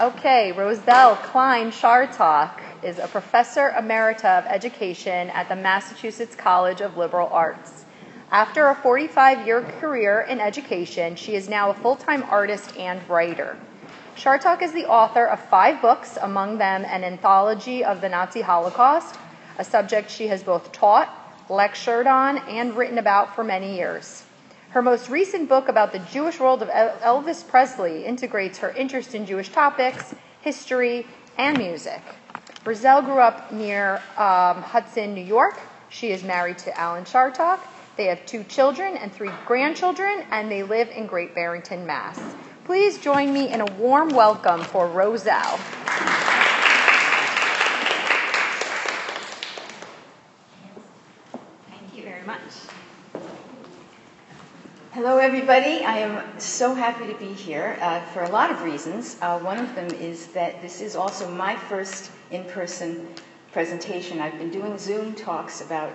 Okay, Roselle Kline Chartock is a professor emerita of education at the Massachusetts College of Liberal Arts. After a 45 year career in education, she is now a full time artist and writer. Chartock is the author of five books, among them an anthology of the Nazi Holocaust, a subject she has both taught, lectured on, and written about for many years. Her most recent book about the Jewish world of Elvis Presley integrates her interest in Jewish topics, history, and music. Roselle grew up near um, Hudson, New York. She is married to Alan Chartock. They have two children and three grandchildren, and they live in Great Barrington, Mass. Please join me in a warm welcome for Roselle. Thank you very much. Hello, everybody. I am so happy to be here uh, for a lot of reasons. Uh, one of them is that this is also my first in person presentation. I've been doing Zoom talks about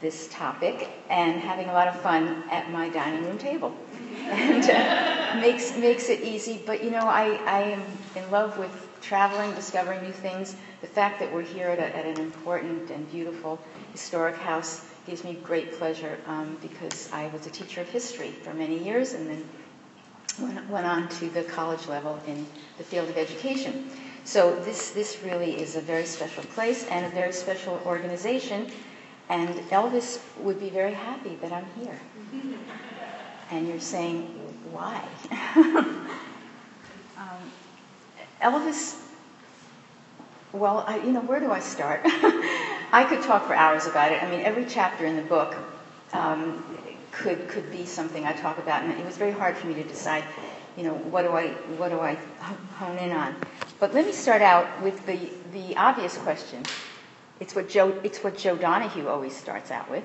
this topic and having a lot of fun at my dining room table. And uh, makes, makes it easy. But you know, I, I am in love with traveling, discovering new things. The fact that we're here at, a, at an important and beautiful historic house gives me great pleasure um, because I was a teacher of history for many years and then went, went on to the college level in the field of education. So this, this really is a very special place and a very special organization. And Elvis would be very happy that I'm here. And you're saying, why? um, Elvis, well, I, you know, where do I start? I could talk for hours about it. I mean, every chapter in the book um, could could be something I talk about, and it was very hard for me to decide, you know, what do I what do I hone in on. But let me start out with the the obvious question. It's what Joe it's what Joe Donahue always starts out with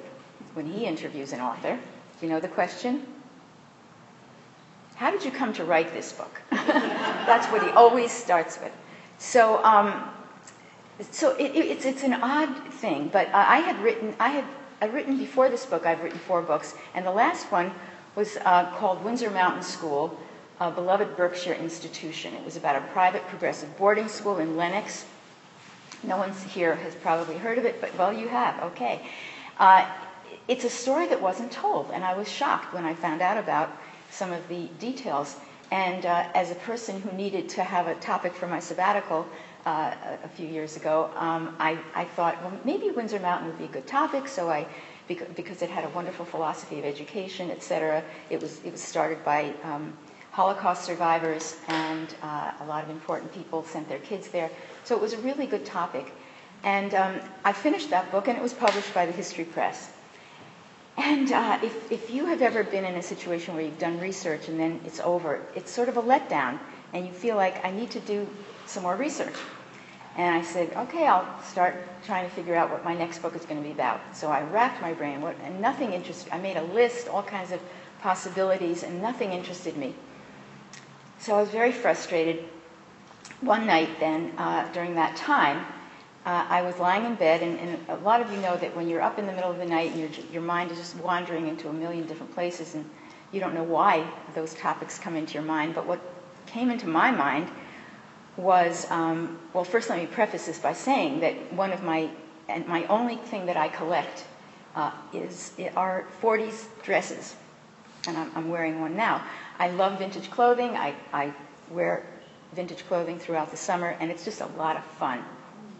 when he interviews an author. Do you know the question? How did you come to write this book? That's what he always starts with. So. Um, so it, it's, it's an odd thing, but I had written, I had I'd written before this book, I've written four books, and the last one was uh, called Windsor Mountain School, a beloved Berkshire institution. It was about a private progressive boarding school in Lenox. No one here has probably heard of it, but well, you have, okay. Uh, it's a story that wasn't told, and I was shocked when I found out about some of the details. And uh, as a person who needed to have a topic for my sabbatical, uh, a few years ago, um, I, I, thought, well, maybe Windsor Mountain would be a good topic. So I, because it had a wonderful philosophy of education, et cetera, it was, it was started by um, Holocaust survivors, and uh, a lot of important people sent their kids there. So it was a really good topic. And um, I finished that book, and it was published by the History Press. And uh, if, if you have ever been in a situation where you've done research and then it's over, it's sort of a letdown, and you feel like I need to do some more research. And I said, okay, I'll start trying to figure out what my next book is going to be about. So I racked my brain, what, and nothing interested. I made a list, all kinds of possibilities, and nothing interested me. So I was very frustrated. One night, then, uh, during that time, uh, I was lying in bed, and, and, a lot of you know that when you're up in the middle of the night and your your mind is just wandering into a million different places, and you don't know why those topics come into your mind. But what came into my mind was, um, well, first let me preface this by saying that one of my, and my only thing that I collect uh, is are 40s dresses, and I'm, I'm, wearing one now. I love vintage clothing. I, I wear vintage clothing throughout the summer, and it's just a lot of fun.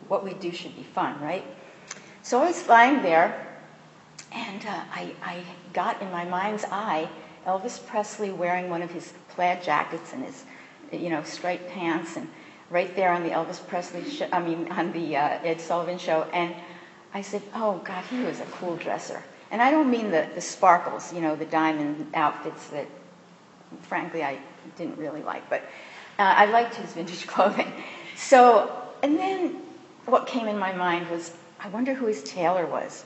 What we do should be fun, right? So I was lying there, and uh, I, I got in my mind's eye Elvis Presley wearing one of his plaid jackets and his, you know, striped pants and right there on the Elvis Presley show, I mean, on the uh, Ed Sullivan show. And I said, oh, God, he was a cool dresser. And I don't mean the, the sparkles, you know, the diamond outfits that, frankly, I didn't really like. But uh, I liked his vintage clothing. So, and then what came in my mind was, I wonder who his tailor was.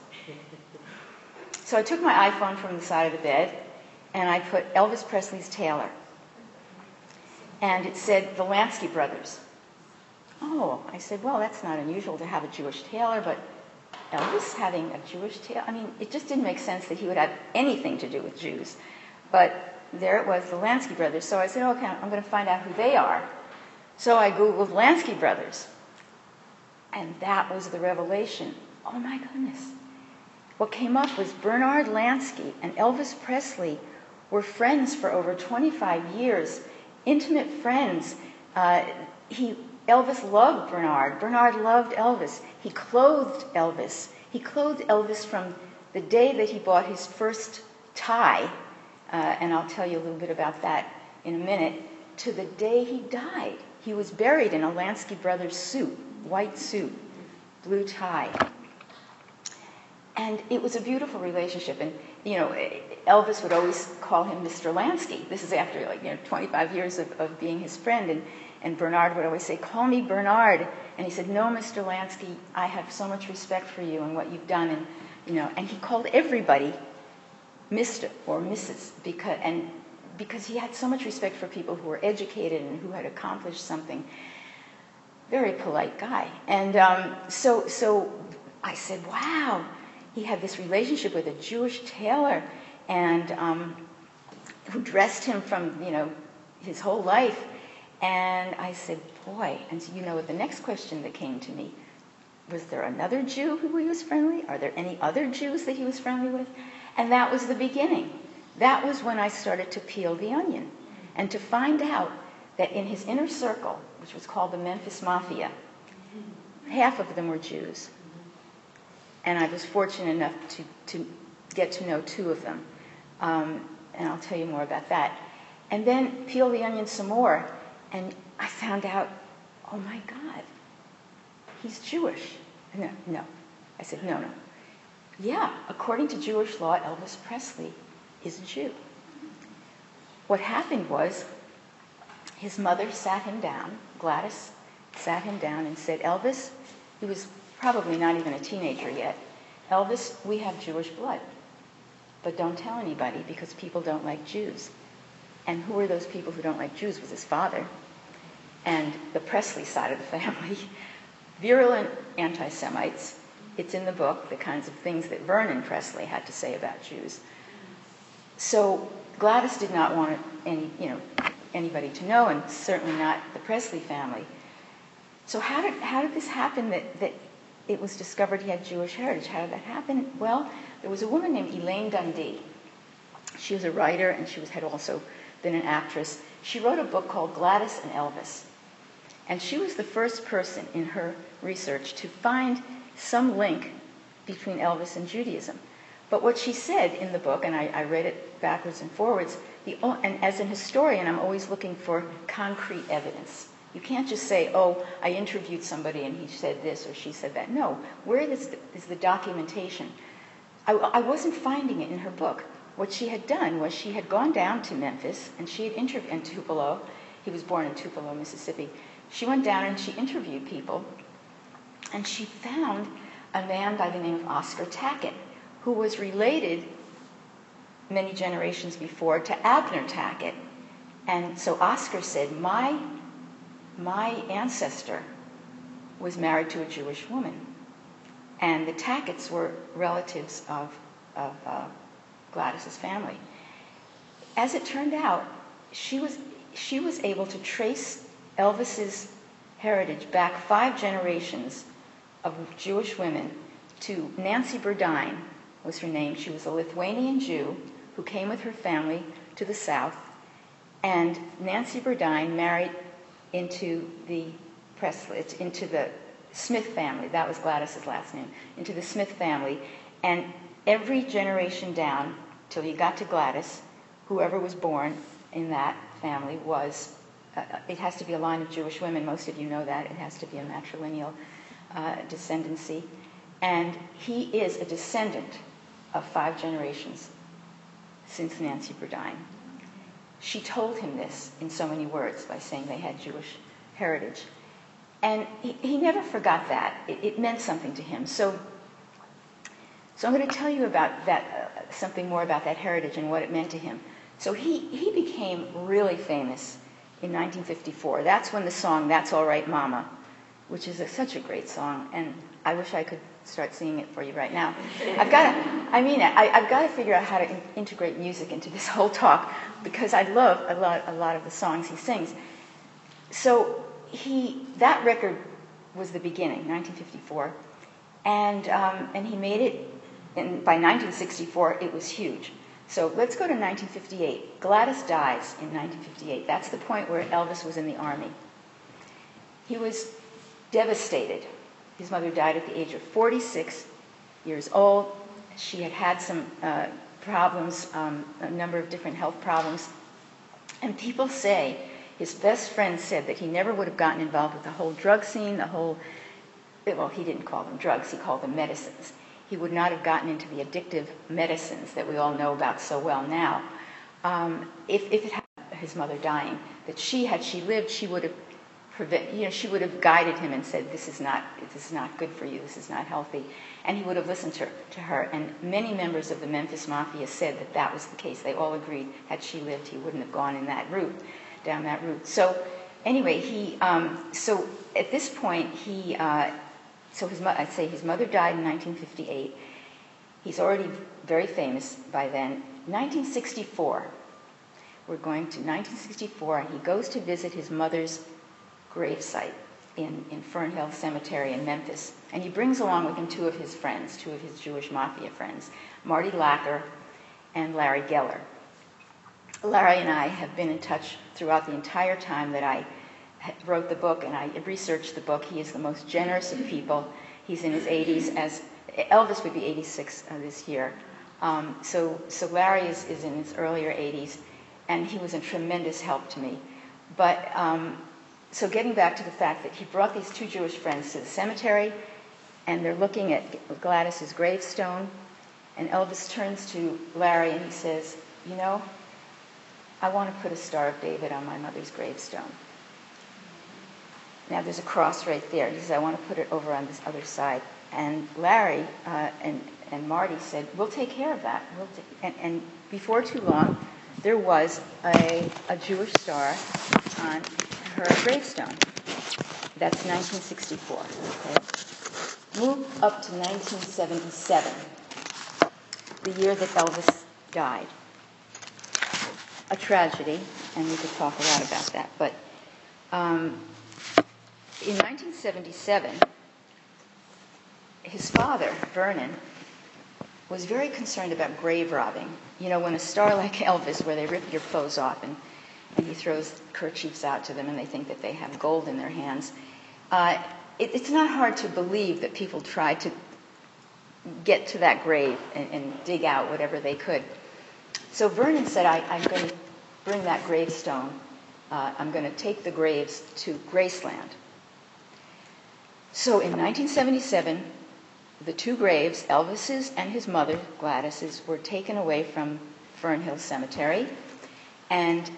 So I took my iPhone from the side of the bed and I put Elvis Presley's tailor. And it said the Lansky brothers. Oh, I said, well, that's not unusual to have a Jewish tailor, but Elvis having a Jewish tailor, I mean, it just didn't make sense that he would have anything to do with Jews. But there it was, the Lansky brothers. So I said, okay, I'm going to find out who they are. So I Googled Lansky brothers. And that was the revelation. Oh my goodness. What came up was Bernard Lansky and Elvis Presley were friends for over 25 years, intimate friends. Uh, he, Elvis loved Bernard. Bernard loved Elvis. He clothed Elvis. He clothed Elvis from the day that he bought his first tie, uh, and I'll tell you a little bit about that in a minute, to the day he died. He was buried in a Lansky Brothers suit, white suit, blue tie. And it was a beautiful relationship. And, you know, Elvis would always call him Mr. Lansky. This is after, like, you know, 25 years of, of being his friend. And, and Bernard would always say, Call me Bernard. And he said, No, Mr. Lansky, I have so much respect for you and what you've done. And, you know, and he called everybody Mr. or Mrs. because, and because he had so much respect for people who were educated and who had accomplished something. Very polite guy. And um, so, so I said, wow, he had this relationship with a Jewish tailor and um, who dressed him from, you know, his whole life. And I said, boy, and so you know the next question that came to me was there another Jew who he was friendly? Are there any other Jews that he was friendly with? And that was the beginning. That was when I started to peel the onion and to find out that in his inner circle, which was called the Memphis Mafia, half of them were Jews. And I was fortunate enough to, to get to know two of them. Um, and I'll tell you more about that. And then peel the onion some more, and I found out, oh my God, he's Jewish. No, no. I said, no, no. Yeah, according to Jewish law, Elvis Presley is a Jew. What happened was his mother sat him down, Gladys sat him down and said, Elvis, he was probably not even a teenager yet, Elvis, we have Jewish blood. But don't tell anybody because people don't like Jews. And who are those people who don't like Jews? Was his father and the Presley side of the family. Virulent anti Semites. It's in the book, the kinds of things that Vernon Presley had to say about Jews. So Gladys did not want any, you know, anybody to know, and certainly not the Presley family. So how did how did this happen that, that it was discovered he had Jewish heritage? How did that happen? Well, there was a woman named Elaine Dundy. She was a writer and she was, had also been an actress. She wrote a book called Gladys and Elvis. And she was the first person in her research to find some link between Elvis and Judaism. But what she said in the book, and I, I read it backwards and forwards, the, and as an historian, I'm always looking for concrete evidence. You can't just say, oh, I interviewed somebody and he said this or she said that. No, where is the, is the documentation? I, I wasn't finding it in her book. What she had done was she had gone down to Memphis and she had interviewed, in Tupelo, he was born in Tupelo, Mississippi. She went down and she interviewed people and she found a man by the name of Oscar Tackett, who was related many generations before to Abner Tackett. And so Oscar said, My my ancestor was married to a Jewish woman. And the Tacketts were relatives of, of uh, Gladys's family. As it turned out, she was, she was able to trace Elvis's heritage back five generations of Jewish women to Nancy Burdine was her name. She was a Lithuanian Jew who came with her family to the South. And Nancy Burdine married into the Presley, into the Smith family. That was Gladys's last name. Into the Smith family, and every generation down till you got to Gladys, whoever was born in that family was. Uh, it has to be a line of Jewish women. Most of you know that. It has to be a matrilineal uh, descendancy. And he is a descendant of five generations since Nancy Burdine. She told him this in so many words by saying they had Jewish heritage. And he, he never forgot that. It, it, meant something to him. So, so I'm going to tell you about that, uh, something more about that heritage and what it meant to him. So he, he became really famous in 1954. That's when the song That's All Right Mama, which is a, such a great song, and I wish I could start singing it for you right now. I've got to, I mean I, have got to figure out how to in, integrate music into this whole talk because I love a lot, a lot of the songs he sings. So he that record was the beginning, 1954, and um, and he made it. And by 1964, it was huge. So let's go to 1958. Gladys dies in 1958. That's the point where Elvis was in the army. He was devastated. His mother died at the age of 46 years old. She had had some uh, problems, um, a number of different health problems. And people say, his best friend said that he never would have gotten involved with the whole drug scene, the whole, well, he didn't call them drugs, he called them medicines he would not have gotten into the addictive medicines that we all know about so well now. Um, if, if it had his mother dying, that she, had she lived, she would have prevent, you know, she would have guided him and said, "This is not, this is not good for you. This is not healthy," and he would have listened to, to her. And many members of the Memphis Mafia said that that was the case. They all agreed, had she lived, he wouldn't have gone in that route, down that route. So, anyway, he, um, so at this point, he. Uh, so his, I'd say his mother died in 1958. He's already very famous by then. 1964, we're going to 1964, and he goes to visit his mother's gravesite in, in Fern Hill Cemetery in Memphis. And he brings along with him two of his friends, two of his Jewish mafia friends, Marty Lacker and Larry Geller. Larry and I have been in touch throughout the entire time that I wrote the book and I researched the book. He is the most generous of people. He's in his 80s, as Elvis would be 86 uh, this year. Um, so, so Larry is, is in his earlier 80s, and he was a tremendous help to me. But um, so getting back to the fact that he brought these two Jewish friends to the cemetery, and they're looking at Gladys's gravestone, and Elvis turns to Larry and he says, "You know, I want to put a Star of David on my mother's gravestone." Now there's a cross right there. He says, I want to put it over on this other side. And Larry uh, and, and Marty said, We'll take care of that. We'll and, and before too long, there was a, a Jewish star on her gravestone. That's 1964. Okay? Move up to 1977, the year that Elvis died. A tragedy, and we could talk a lot about that. But um, in 1977, his father, Vernon, was very concerned about grave robbing. You know, when a star like Elvis, where they rip your clothes off and, and he throws kerchiefs out to them and they think that they have gold in their hands, uh, it, it's not hard to believe that people tried to get to that grave and, and dig out whatever they could. So Vernon said, I, am going to bring that gravestone. Uh, I'm going to take the graves to Graceland. So in 1977, the two graves, Elvis's and his mother, Gladys's, were taken away from Fern Hill Cemetery. And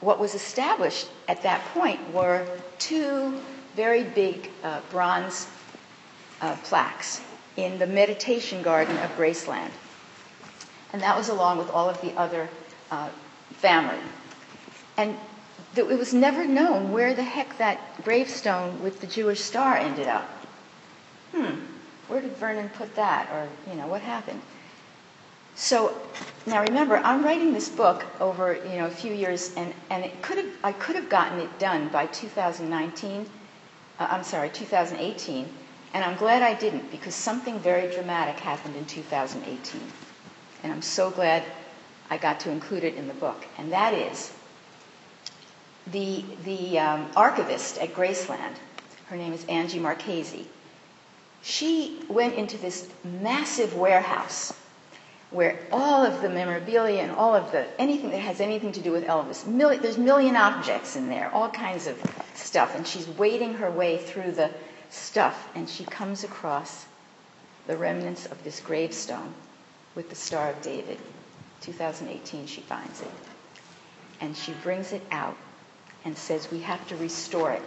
what was established at that point were two very big uh, bronze uh, plaques in the meditation garden of Graceland. And that was along with all of the other uh, family. And that it was never known where the heck that gravestone with the Jewish star ended up. Hmm, where did Vernon put that? Or, you know, what happened? So now remember, I'm writing this book over, you know, a few years, and, and it could have, I could have gotten it done by 2019, uh, I'm sorry, 2018, and I'm glad I didn't because something very dramatic happened in 2018. And I'm so glad I got to include it in the book. And that is the, the um, archivist at Graceland, her name is Angie Marchese, she went into this massive warehouse where all of the memorabilia and all of the anything that has anything to do with Elvis, mil- there's million objects in there, all kinds of stuff, and she's wading her way through the stuff, and she comes across the remnants of this gravestone with the Star of David. 2018, she finds it, and she brings it out and says we have to restore it.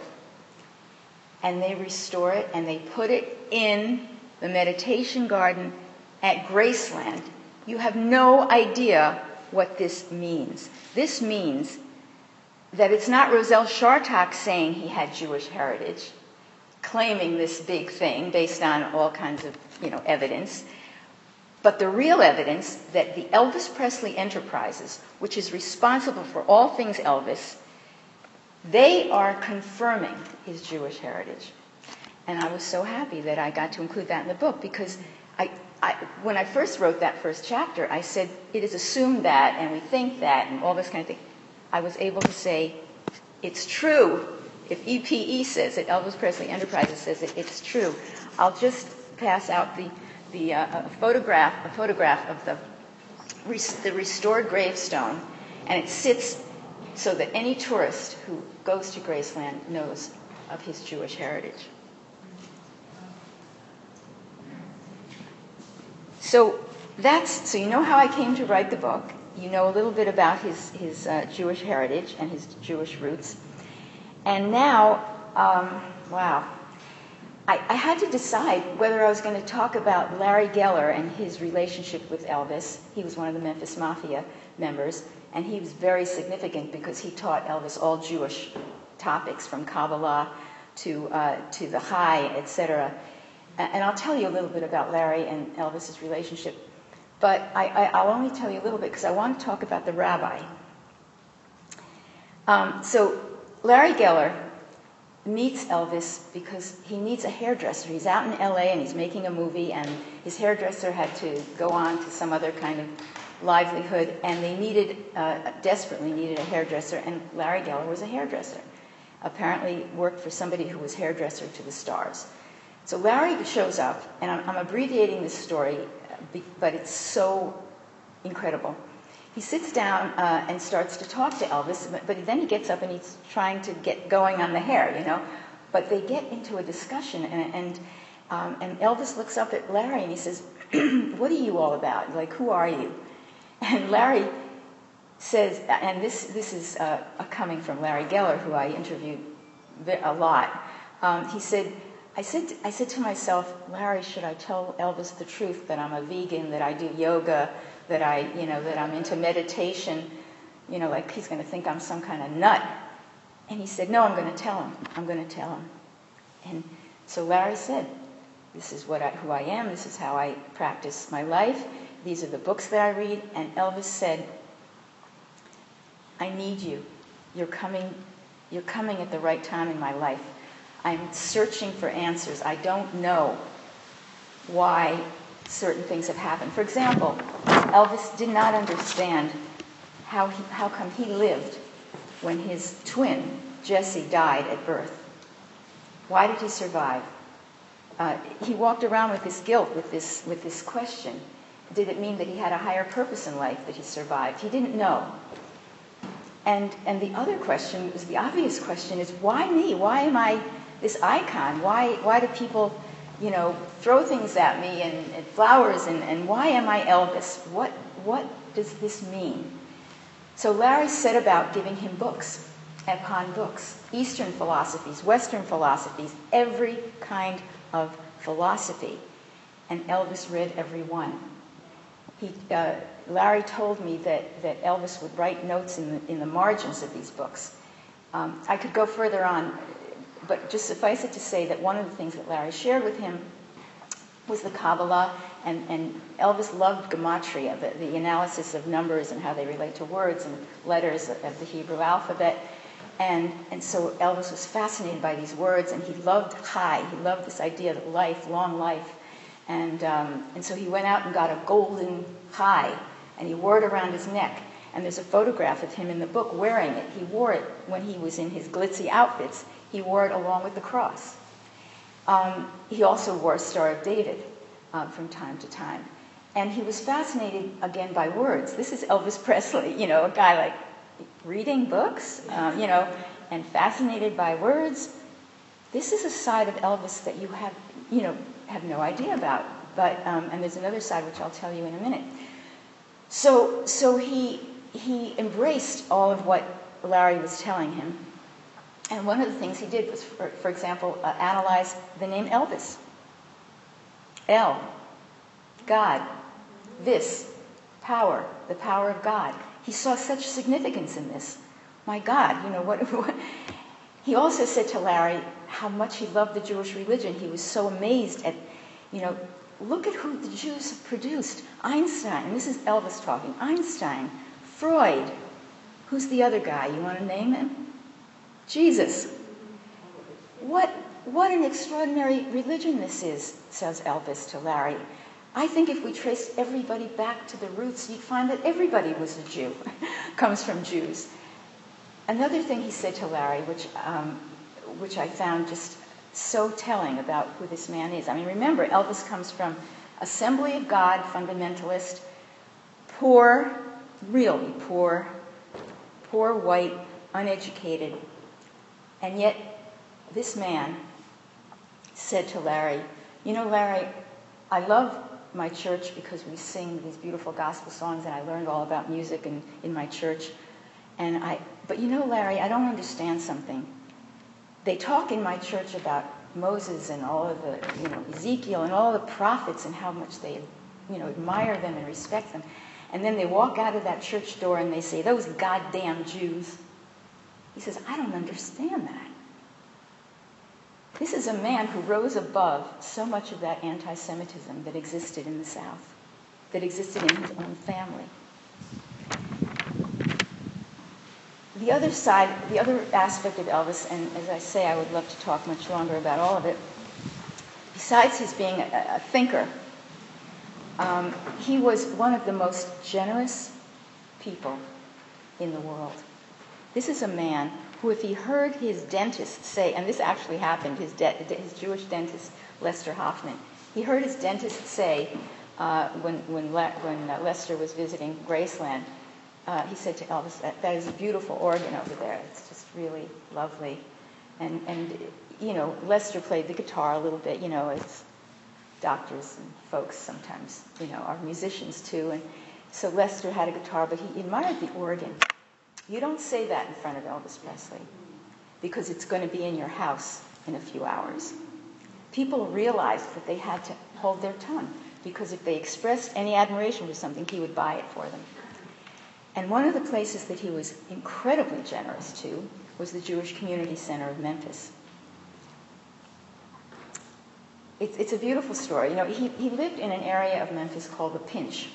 And they restore it and they put it in the meditation garden at Graceland. You have no idea what this means. This means that it's not Roselle Chartock saying he had Jewish heritage, claiming this big thing based on all kinds of you know, evidence. But the real evidence that the Elvis Presley Enterprises, which is responsible for all things Elvis, They are confirming his Jewish heritage. And I was so happy that I got to include that in the book because I, I, when I first wrote that first chapter, I said it is assumed that and we think that and all this kind of thing. I was able to say it's true. If EPE says it, Elvis Presley Enterprises says it, it's true. I'll just pass out the, the uh, photograph, a photograph of the, the restored gravestone, and it sits so that any tourist who goes to Graceland knows of his Jewish heritage. So that's so you know how I came to write the book. You know a little bit about his his uh, Jewish heritage and his Jewish roots, and now, um, wow, I, I, had to decide whether I was going to talk about Larry Geller and his relationship with Elvis. He was one of the Memphis Mafia members, and he was very significant because he taught Elvis all Jewish topics from Kabbalah to, uh, to the Chai, etc. And I'll tell you a little bit about Larry and Elvis's relationship. But I, will only tell you a little bit because I want to talk about the rabbi. Um, so Larry Geller meets Elvis because he needs a hairdresser. He's out in LA and he's making a movie, and his hairdresser had to go on to some other kind of livelihood, and they needed, uh, desperately needed a hairdresser, and Larry Geller was a hairdresser. Apparently worked for somebody who was hairdresser to the stars. So Larry shows up, and I'm, I'm abbreviating this story, but it's so incredible. He sits down uh, and starts to talk to Elvis, but then he gets up and he's trying to get going on the hair, you know. But they get into a discussion, and, and, um, and Elvis looks up at Larry and he says, What are you all about? Like, who are you? And Larry says, and this, this is uh, coming from Larry Geller, who I interviewed a lot. Um, he said, I said, I said to myself, Larry, should I tell Elvis the truth that I'm a vegan, that I do yoga, that I, you know, that I'm into meditation? You know, like he's going to think I'm some kind of nut. And he said, No, I'm going to tell him. I'm going to tell him. And so Larry said, This is what I, who I am. This is how I practice my life. These are the books that I read. And Elvis said, I need you. You're coming, you're coming at the right time in my life. I'm searching for answers. I don't know why certain things have happened. For example, Elvis did not understand how, he, how come he lived when his twin, Jesse, died at birth. Why did he survive? Uh, he walked around with this guilt, with this, with this question. Did it mean that he had a higher purpose in life that he survived? He didn't know. And, and the other question, is the obvious question, is why me? Why am I this icon? Why, why do people, you know, throw things at me and, and flowers and, and why am I Elvis? What, what does this mean? So Larry set about giving him books upon books, Eastern philosophies, Western philosophies, every kind of philosophy. And Elvis read every one. He, uh, Larry told me that, that Elvis would write notes in the, in the margins of these books. Um, I could go further on but just suffice it to say that one of the things that Larry shared with him was the Kabbalah, and, and Elvis loved gematria, the, the, analysis of numbers and how they relate to words and letters of the Hebrew alphabet. And, and so Elvis was fascinated by these words, and he loved chai. He loved this idea of life, long life. And, um, and so he went out and got a golden chai, and he wore it around his neck. And there's a photograph of him in the book wearing it. He wore it when he was in his glitzy outfits. He wore it along with the cross. Um, he also wore a Star of David uh, from time to time. And he was fascinated again by words. This is Elvis Presley, you know, a guy like reading books, um, you know, and fascinated by words. This is a side of Elvis that you have, you know, have no idea about. But um, and there's another side which I'll tell you in a minute. So so he he embraced all of what Larry was telling him, and one of the things he did was, for, for example, uh, analyze the name Elvis. L, God, this, power, the power of God. He saw such significance in this. My God, you know, what, what he also said to Larry how much he loved the Jewish religion. He was so amazed at, you know, look at who the Jews have produced. Einstein, this is Elvis talking, Einstein, Freud. Who's the other guy? You want to name him? Jesus. What, what an extraordinary religion this is, says Elvis to Larry. I think if we traced everybody back to the roots, you'd find that everybody was a Jew, comes from Jews. Another thing he said to Larry, which, um, which I found just so telling about who this man is. I mean, remember, Elvis comes from Assembly of God fundamentalist, poor, really poor, poor white, uneducated. And yet, this man said to Larry, You know, Larry, I love my church because we sing these beautiful gospel songs, and I learned all about music in, in my church. And I, but you know, Larry, I don't understand something. They talk in my church about Moses and all of the, you know, Ezekiel and all the prophets and how much they, you know, admire them and respect them. And then they walk out of that church door and they say, those goddamn Jews. He says, I don't understand that. This is a man who rose above so much of that anti Semitism that existed in the South, that existed in his own family. The other side, the other aspect of Elvis, and as I say, I would love to talk much longer about all of it, besides his being a, a thinker, um, he was one of the most generous people in the world. This is a man who, if he heard his dentist say, and this actually happened, his, de- his Jewish dentist, Lester Hoffman, he heard his dentist say uh, when, when, Le- when uh, Lester was visiting Graceland, uh, he said to Elvis, that, that is a beautiful organ over there. It's just really lovely. And, and, you know, Lester played the guitar a little bit, you know, as doctors and folks sometimes, you know, are musicians too. And so Lester had a guitar, but he admired the organ. You don't say that in front of Elvis Presley because it's going to be in your house in a few hours. People realized that they had to hold their tongue because if they expressed any admiration for something, he would buy it for them. And one of the places that he was incredibly generous to was the Jewish Community Center of Memphis. It's, it's a beautiful story. You know, he, he lived in an area of Memphis called the Pinch.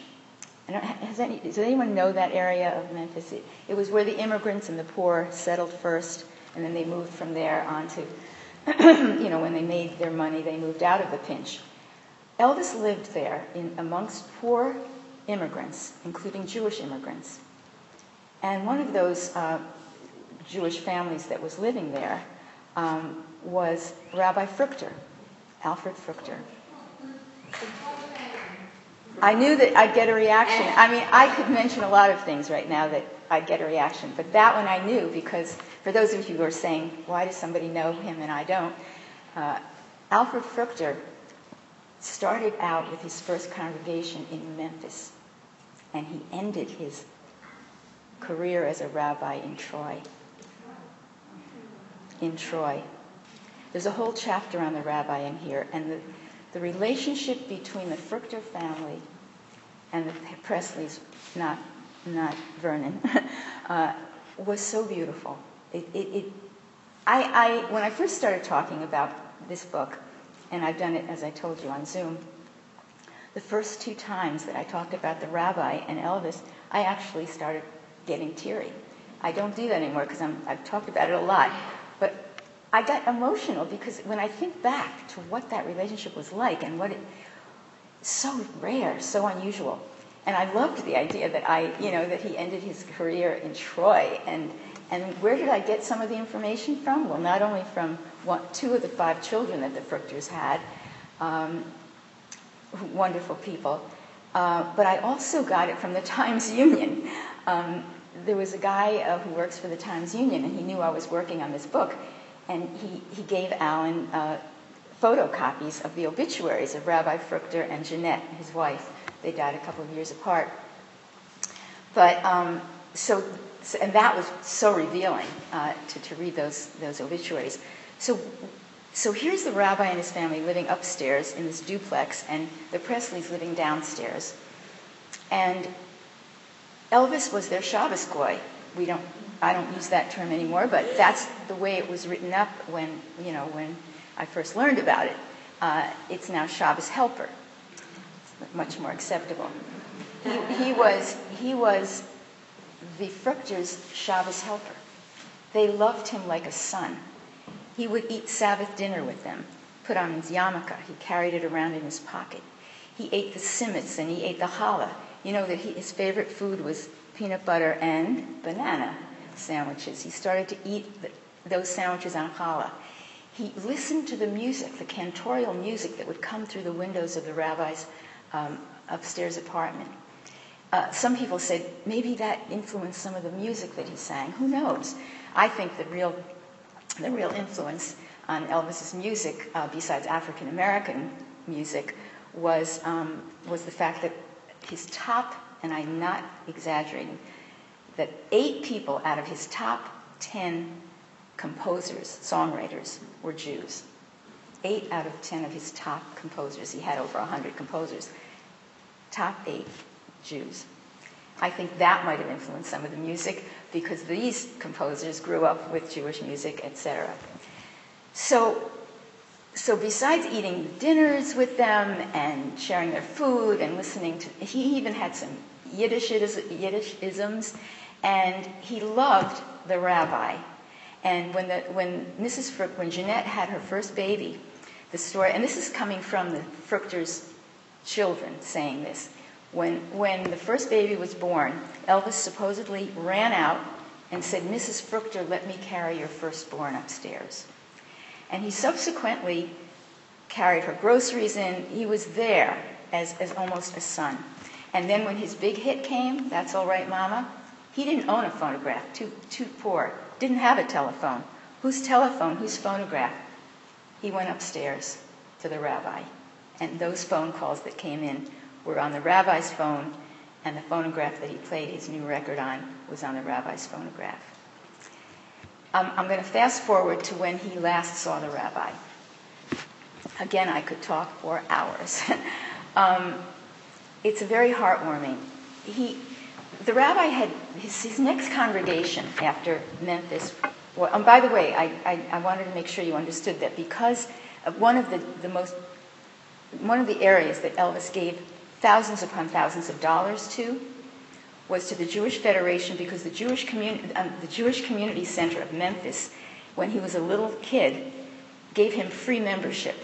Any, does anyone know that area of Memphis? It, it, was where the immigrants and the poor settled first, and then they moved from there on to, you know, when they made their money, they moved out of the Pinch. Elvis lived there in, amongst poor immigrants, including Jewish immigrants. And one of those uh, Jewish families that was living there um, was Rabbi Fruchter, Alfred Fruchter. I knew that I'd get a reaction. I mean, I could mention a lot of things right now that I'd get a reaction, but that one I knew because for those of you who are saying, why does somebody know him and I don't? Uh, Alfred Fruchter started out with his first congregation in Memphis, and he ended his career as a rabbi in Troy. In Troy. There's a whole chapter on the rabbi in here, and the, the relationship between the Fruchter family and the Presleys, not, not Vernon, uh, was so beautiful. It, it, it, I, I, when I first started talking about this book, and I've done it, as I told you, on Zoom, the first two times that I talked about the rabbi and Elvis, I actually started getting teary. I don't do that anymore because I've talked about it a lot. But I got emotional because when I think back to what that relationship was like and what it so rare, so unusual. And I loved the idea that I, you know, that he ended his career in Troy. And and where did I get some of the information from? Well, not only from one, two of the five children that the Fruchters had, um, wonderful people, uh, but I also got it from the Times Union. Um, there was a guy uh, who works for the Times Union, and he knew I was working on this book, and he, he gave Alan uh, photocopies of the obituaries of Rabbi Fruchter and Jeanette, his wife. They died a couple of years apart. But um, so, and that was so revealing uh, to, to read those, those obituaries. So, so here's the rabbi and his family living upstairs in this duplex, and the Presleys living downstairs. And Elvis was their Shabbos goy. We don't, I don't use that term anymore, but that's the way it was written up when, you know, when I first learned about it. Uh, it's now Shabbos helper. It's much more acceptable. He, he was, he was the Fruchter's Shabbos helper. They loved him like a son. He would eat Sabbath dinner with them, put on his yarmulke. He carried it around in his pocket. He ate the simits and he ate the challah. You know that he, his favorite food was peanut butter and banana sandwiches. He started to eat the, those sandwiches on challah. He listened to the music, the cantorial music that would come through the windows of the rabbi's um, upstairs apartment. Uh, some people said maybe that influenced some of the music that he sang. Who knows? I think the real, the real influence on Elvis's music, uh, besides African American music, was um, was the fact that his top, and I'm not exaggerating, that eight people out of his top ten composers, songwriters, were Jews. Eight out of ten of his top composers, he had over a 100 composers, top eight Jews. I think that might have influenced some of the music because these composers grew up with Jewish music, etc. So, so besides eating dinners with them and sharing their food and listening to, he even had some Yiddish Yiddishisms, and he loved the rabbi. And when the when Mrs. Frucht, when Jeanette had her first baby, the story, and this is coming from the Fruchters' children saying this. When, when the first baby was born, Elvis supposedly ran out and said, Mrs. Fruchter, let me carry your firstborn upstairs. And he subsequently carried her groceries in. He was there as, as almost a son. And then when his big hit came, That's All Right, Mama, he didn't own a phonograph, too, too poor, didn't have a telephone. Whose telephone, whose phonograph? He went upstairs to the rabbi. And those phone calls that came in were on the rabbi's phone, and the phonograph that he played his new record on was on the rabbi's phonograph. Um, I'm going to fast forward to when he last saw the rabbi. Again, I could talk for hours. um, it's very heartwarming. He, the rabbi had his, his next congregation after Memphis. Well, and by the way, I, I, I wanted to make sure you understood that because one of the, the most one of the areas that Elvis gave thousands upon thousands of dollars to was to the Jewish Federation because the Jewish, community, um, the Jewish Community Center of Memphis, when he was a little kid, gave him free membership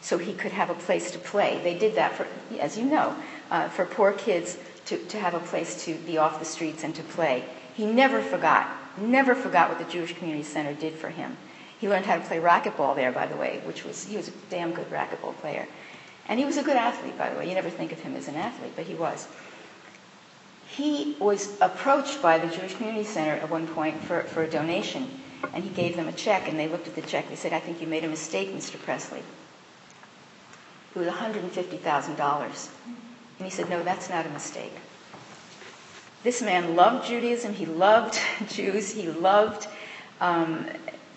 so he could have a place to play. They did that for, as you know, uh, for poor kids to, to have a place to be off the streets and to play. He never forgot, never forgot what the Jewish Community Center did for him. He learned how to play racquetball there, by the way, which was, he was a damn good racquetball player. And he was a good athlete, by the way. You never think of him as an athlete, but he was. He was approached by the Jewish Community Center at one point for, for a donation, and he gave them a check, and they looked at the check. They said, I think you made a mistake, Mr. Presley. It was $150,000. And he said, No, that's not a mistake. This man loved Judaism, he loved Jews, he loved um,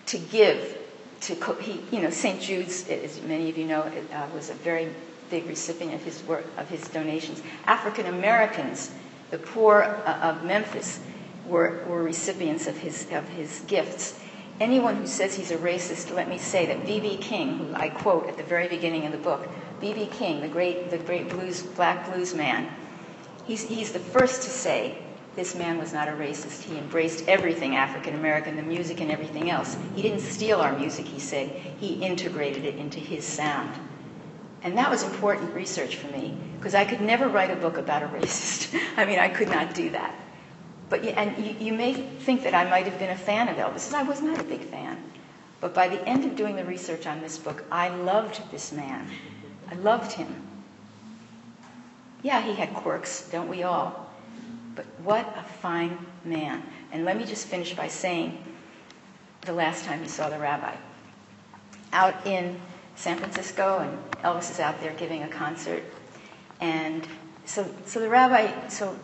to give to he, you know, St. Jude's, as many of you know, uh, was a very big recipient of his work, of his donations. African Americans, the poor uh, of Memphis, were, were recipients of his of his gifts. Anyone who says he's a racist, let me say that B.B. King, who I quote at the very beginning of the book, B.B. King, the great the great blues black blues man, he's he's the first to say this man was not a racist. He embraced everything African American, the music and everything else. He didn't steal our music, he said. He integrated it into his sound. And that was important research for me because I could never write a book about a racist. I mean, I could not do that. But and you, you may think that I might have been a fan of Elvis. I was not a big fan. But by the end of doing the research on this book, I loved this man. I loved him. Yeah, he had quirks, don't we all? But what a fine man. And let me just finish by saying the last time he saw the rabbi. Out in San Francisco, and Elvis is out there giving a concert. And so, so the rabbi so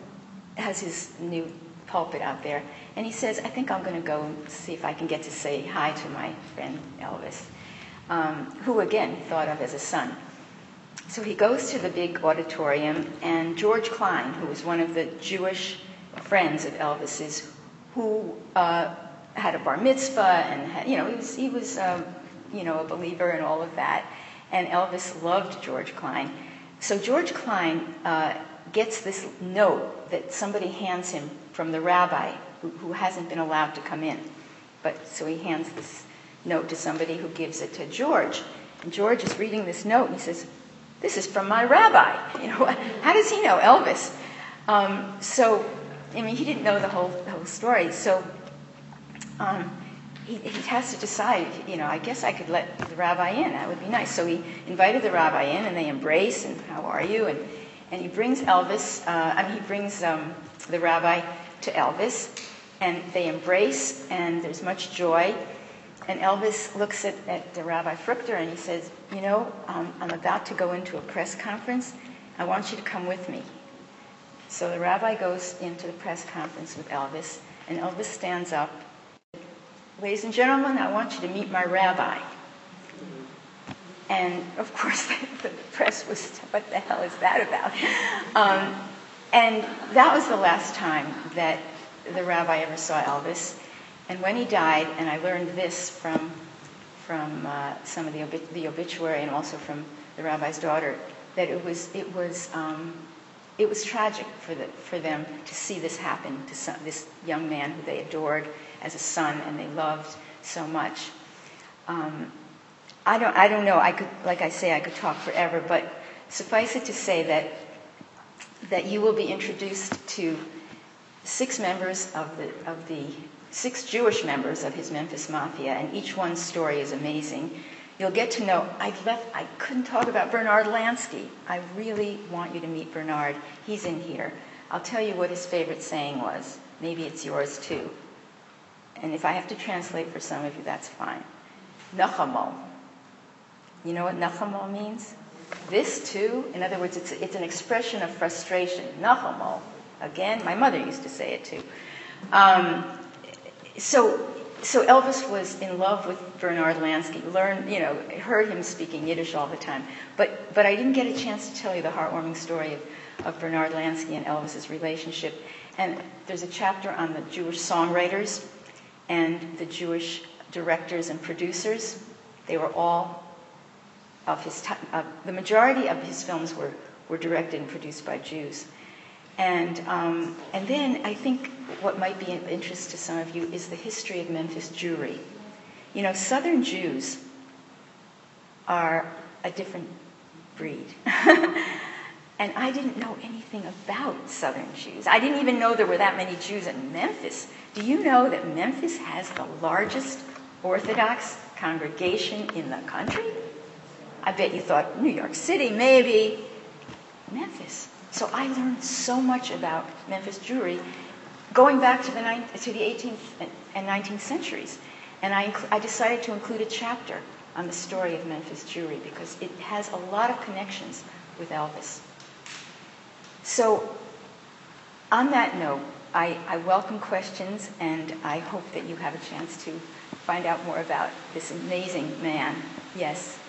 has his new pulpit out there, and he says, I think I'm going to go and see if I can get to say hi to my friend Elvis, um, who again thought of as a son. So he goes to the big auditorium, and George Klein, who was one of the Jewish friends of Elvis's, who uh, had a bar mitzvah, and had, you know he was he was um, you know a believer and all of that, and Elvis loved George Klein. So George Klein uh, gets this note that somebody hands him from the rabbi who, who hasn't been allowed to come in, but so he hands this note to somebody who gives it to George. And George is reading this note and he says, This is from my rabbi. You know, how does he know Elvis? Um, so, I mean, he didn't know the whole, the whole story. So um, he, has to decide, you know, I guess I could let the rabbi in. That would be nice. So he invited the rabbi in and they embrace and how are you? And, and he brings Elvis, uh, I mean, he brings um, the rabbi to Elvis and they embrace and there's much joy. And Elvis looks at, at the Rabbi Fruchter and he says, You know, um, I'm about to go into a press conference. I want you to come with me. So the rabbi goes into the press conference with Elvis, and Elvis stands up. Ladies and gentlemen, I want you to meet my rabbi. And of course, the press was, What the hell is that about? Um, and that was the last time that the rabbi ever saw Elvis. And when he died, and I learned this from, from uh, some of the, obi- the obituary and also from the rabbi's daughter, that it was, it was, um, it was tragic for, the, for them to see this happen to some, this young man who they adored as a son and they loved so much. Um, I, don't, I don't know. I could, like I say, I could talk forever, but suffice it to say that, that you will be introduced to six members of the, of the six Jewish members of his Memphis Mafia, and each one's story is amazing. You'll get to know. I left. I couldn't talk about Bernard Lansky. I really want you to meet Bernard. He's in here. I'll tell you what his favorite saying was. Maybe it's yours too. And if I have to translate for some of you, that's fine. Nachamo. You know what nachamo means? This too. In other words, it's, it's an expression of frustration. Nachamo. Again, my mother used to say it too. Um, so, so Elvis was in love with Bernard Lansky. Learned, you know, heard him speaking Yiddish all the time. But, but I didn't get a chance to tell you the heartwarming story of, of Bernard Lansky and Elvis's relationship. And there's a chapter on the Jewish songwriters and the Jewish directors and producers. They were all of his time. Uh, the majority of his films were, were directed and produced by Jews. And, um, and then I think what might be of interest to some of you is the history of Memphis Jewry. You know, Southern Jews are a different breed. and I didn't know anything about Southern Jews. I didn't even know there were that many Jews in Memphis. Do you know that Memphis has the largest Orthodox congregation in the country? I bet you thought New York City, maybe. Memphis. So I learned so much about Memphis Jewry going back to the, to the 18th and 19th centuries. And I, I decided to include a chapter on the story of Memphis Jewry because it has a lot of connections with Elvis. So, on that note, I, I welcome questions and I hope that you have a chance to find out more about this amazing man. Yes.